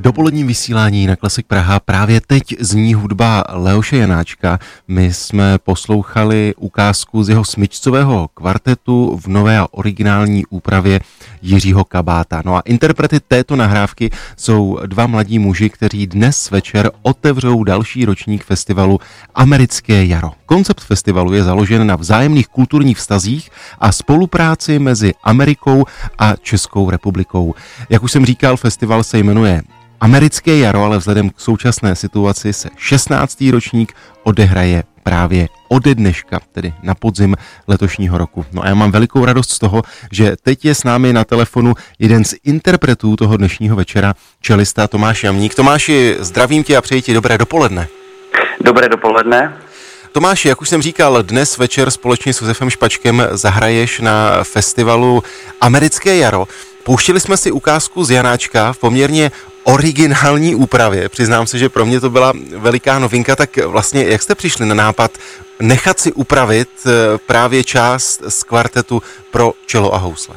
Dopoledním vysílání na Klasik Praha právě teď zní hudba Leoše Janáčka. My jsme poslouchali ukázku z jeho smyčcového kvartetu v nové a originální úpravě Jiřího Kabáta. No a interprety této nahrávky jsou dva mladí muži, kteří dnes večer otevřou další ročník festivalu Americké jaro. Koncept festivalu je založen na vzájemných kulturních vztazích a spolupráci mezi Amerikou a Českou republikou. Jak už jsem říkal, festival se jmenuje Americké jaro, ale vzhledem k současné situaci se 16. ročník odehraje právě ode dneška, tedy na podzim letošního roku. No a já mám velikou radost z toho, že teď je s námi na telefonu jeden z interpretů toho dnešního večera, čelista Tomáš Jamník. Tomáši, zdravím tě a přeji ti dobré dopoledne. Dobré dopoledne. Tomáši, jak už jsem říkal, dnes večer společně s Josefem Špačkem zahraješ na festivalu Americké jaro. Pouštili jsme si ukázku z Janáčka v poměrně originální úpravě. Přiznám se, že pro mě to byla veliká novinka, tak vlastně jak jste přišli na nápad nechat si upravit eh, právě část z kvartetu pro čelo a housle?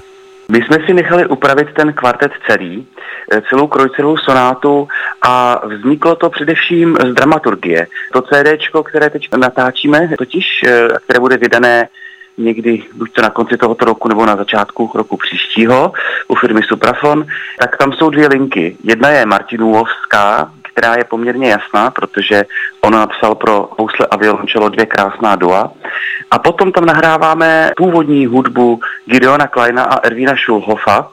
My jsme si nechali upravit ten kvartet celý, eh, celou krojcerovou sonátu a vzniklo to především z dramaturgie. To CD, které teď natáčíme, totiž, eh, které bude vydané někdy buď to na konci tohoto roku nebo na začátku roku příštího u firmy Suprafon, tak tam jsou dvě linky. Jedna je Martinůvská, která je poměrně jasná, protože ona napsal pro housle a violončelo dvě krásná dua. A potom tam nahráváme původní hudbu Gideona Kleina a Ervína Schulhofa,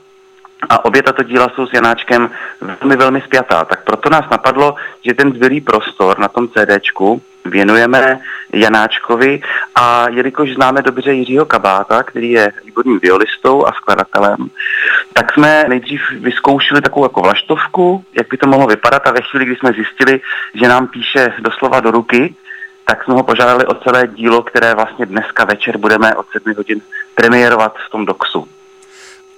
a obě tato díla jsou s Janáčkem velmi, velmi spjatá. Tak proto nás napadlo, že ten zbylý prostor na tom CDčku věnujeme Janáčkovi a jelikož známe dobře Jiřího Kabáta, který je výborným violistou a skladatelem, tak jsme nejdřív vyzkoušeli takovou jako vlaštovku, jak by to mohlo vypadat a ve chvíli, kdy jsme zjistili, že nám píše doslova do ruky, tak jsme ho požádali o celé dílo, které vlastně dneska večer budeme od 7 hodin premiérovat v tom doxu.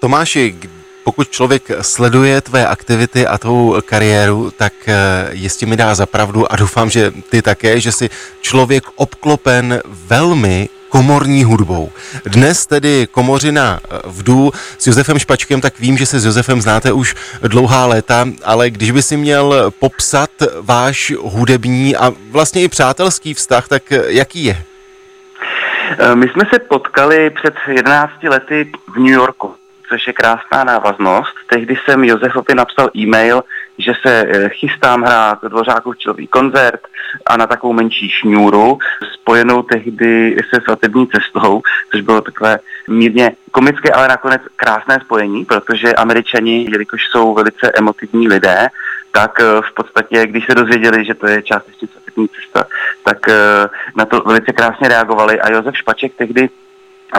Tomáši, pokud člověk sleduje tvé aktivity a tou kariéru, tak eh, jistě mi dá zapravdu a doufám, že ty také, že si člověk obklopen velmi komorní hudbou. Dnes tedy komořina eh, vdu s Josefem Špačkem, tak vím, že se s Josefem znáte už dlouhá léta, ale když by si měl popsat váš hudební a vlastně i přátelský vztah, tak eh, jaký je? My jsme se potkali před 11 lety v New Yorku což je krásná návaznost. Tehdy jsem Josefovi napsal e-mail, že se eh, chystám hrát dvořákovčový koncert a na takovou menší šňůru, spojenou tehdy se svatební cestou, což bylo takové mírně komické, ale nakonec krásné spojení, protože američani, jelikož jsou velice emotivní lidé, tak eh, v podstatě, když se dozvěděli, že to je částečně svatební cesta, tak eh, na to velice krásně reagovali a Josef Špaček tehdy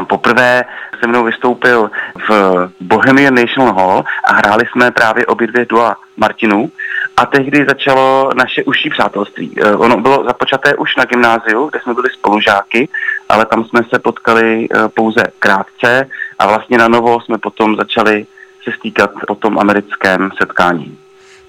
Poprvé se mnou vystoupil v Bohemian National Hall a hráli jsme právě obě dvě dua Martinů a tehdy začalo naše užší přátelství. Eh, ono bylo započaté už na gymnáziu, kde jsme byli spolužáky, ale tam jsme se potkali eh, pouze krátce a vlastně na novo jsme potom začali se stýkat po tom americkém setkání.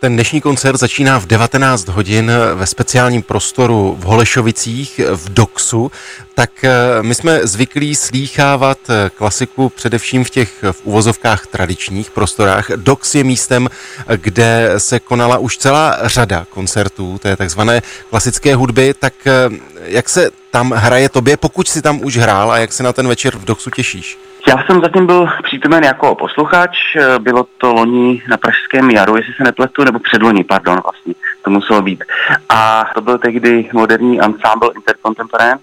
Ten dnešní koncert začíná v 19 hodin ve speciálním prostoru v Holešovicích v Doxu. Tak eh, my jsme zvyklí slýchávat eh, klasiku především v těch v uvozovkách tradičních prostorách. Dox je místem, kde se konala už celá řada koncertů té takzvané klasické hudby. Tak eh, jak se tam hraje tobě, pokud si tam už hrál a jak se na ten večer v Doxu těšíš? Já jsem zatím byl přítomen jako posluchač, bylo to loni na Pražském jaru, jestli se nepletu, nebo předloni, pardon, vlastně to muselo být. A to byl tehdy moderní ensemble Intercontemporain,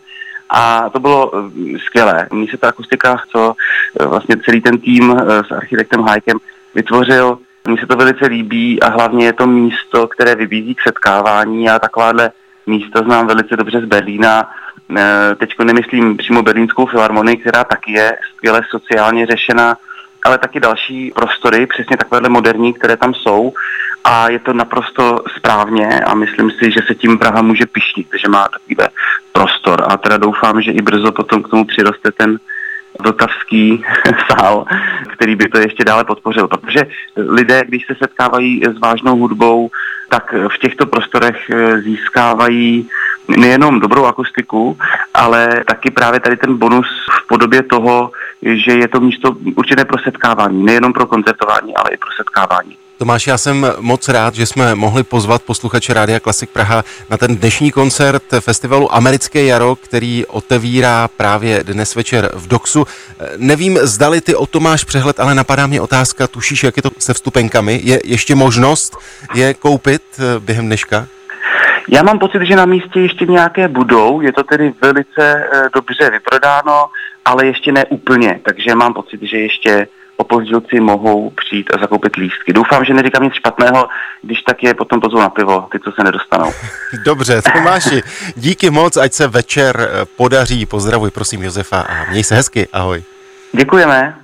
a to bylo eh, skvělé. Mně se ta akustika, co eh, vlastně celý ten tým eh, s architektem Hajkem vytvořil, mně se to velice líbí a hlavně je to místo, které vybízí k setkávání a takováhle místa znám velice dobře z Berlína Eh, teď nemyslím přímo Berlínskou filharmonii, která taky je skvěle sociálně řešena, ale taky další prostory, přesně takovéhle moderní, které tam jsou. A je to naprosto správně a myslím si, že se tím Praha může pišnit, že má takovýhle prostor. A teda doufám, že i brzo potom k tomu přiroste ten vltavský sál, který by to ještě dále podpořil, protože lidé, když se setkávají s vážnou hudbou, tak v těchto prostorech eh, získávají nejenom dobrou akustiku, ale taky právě tady ten bonus v podobě toho, že je to místo určité pro setkávání, nejenom pro koncertování, ale i pro setkávání. Tomáš, já jsem moc rád, že jsme mohli pozvat posluchače Rádia Klasik Praha na ten dnešní koncert festivalu Americké jaro, který otevírá právě dnes večer v Doxu. Nevím, zdali ty o to máš přehled, ale napadá mě otázka, tušíš, jak je to se vstupenkami? Je ještě možnost je koupit eh, během dneška? Já mám pocit, že na místě ještě nějaké budou, je to tedy velice eh, dobře vyprodáno, ale ještě ne úplně, takže mám pocit, že ještě opozdilci mohou přijít a zakoupit lístky. Doufám, že neříkám nic špatného, když tak je potom pozvu na pivo, ty, co se nedostanou. Dobře, Tomáši, díky moc, ať se večer eh, podaří. Pozdravuj, prosím, Josefa a měj se hezky, ahoj. Děkujeme.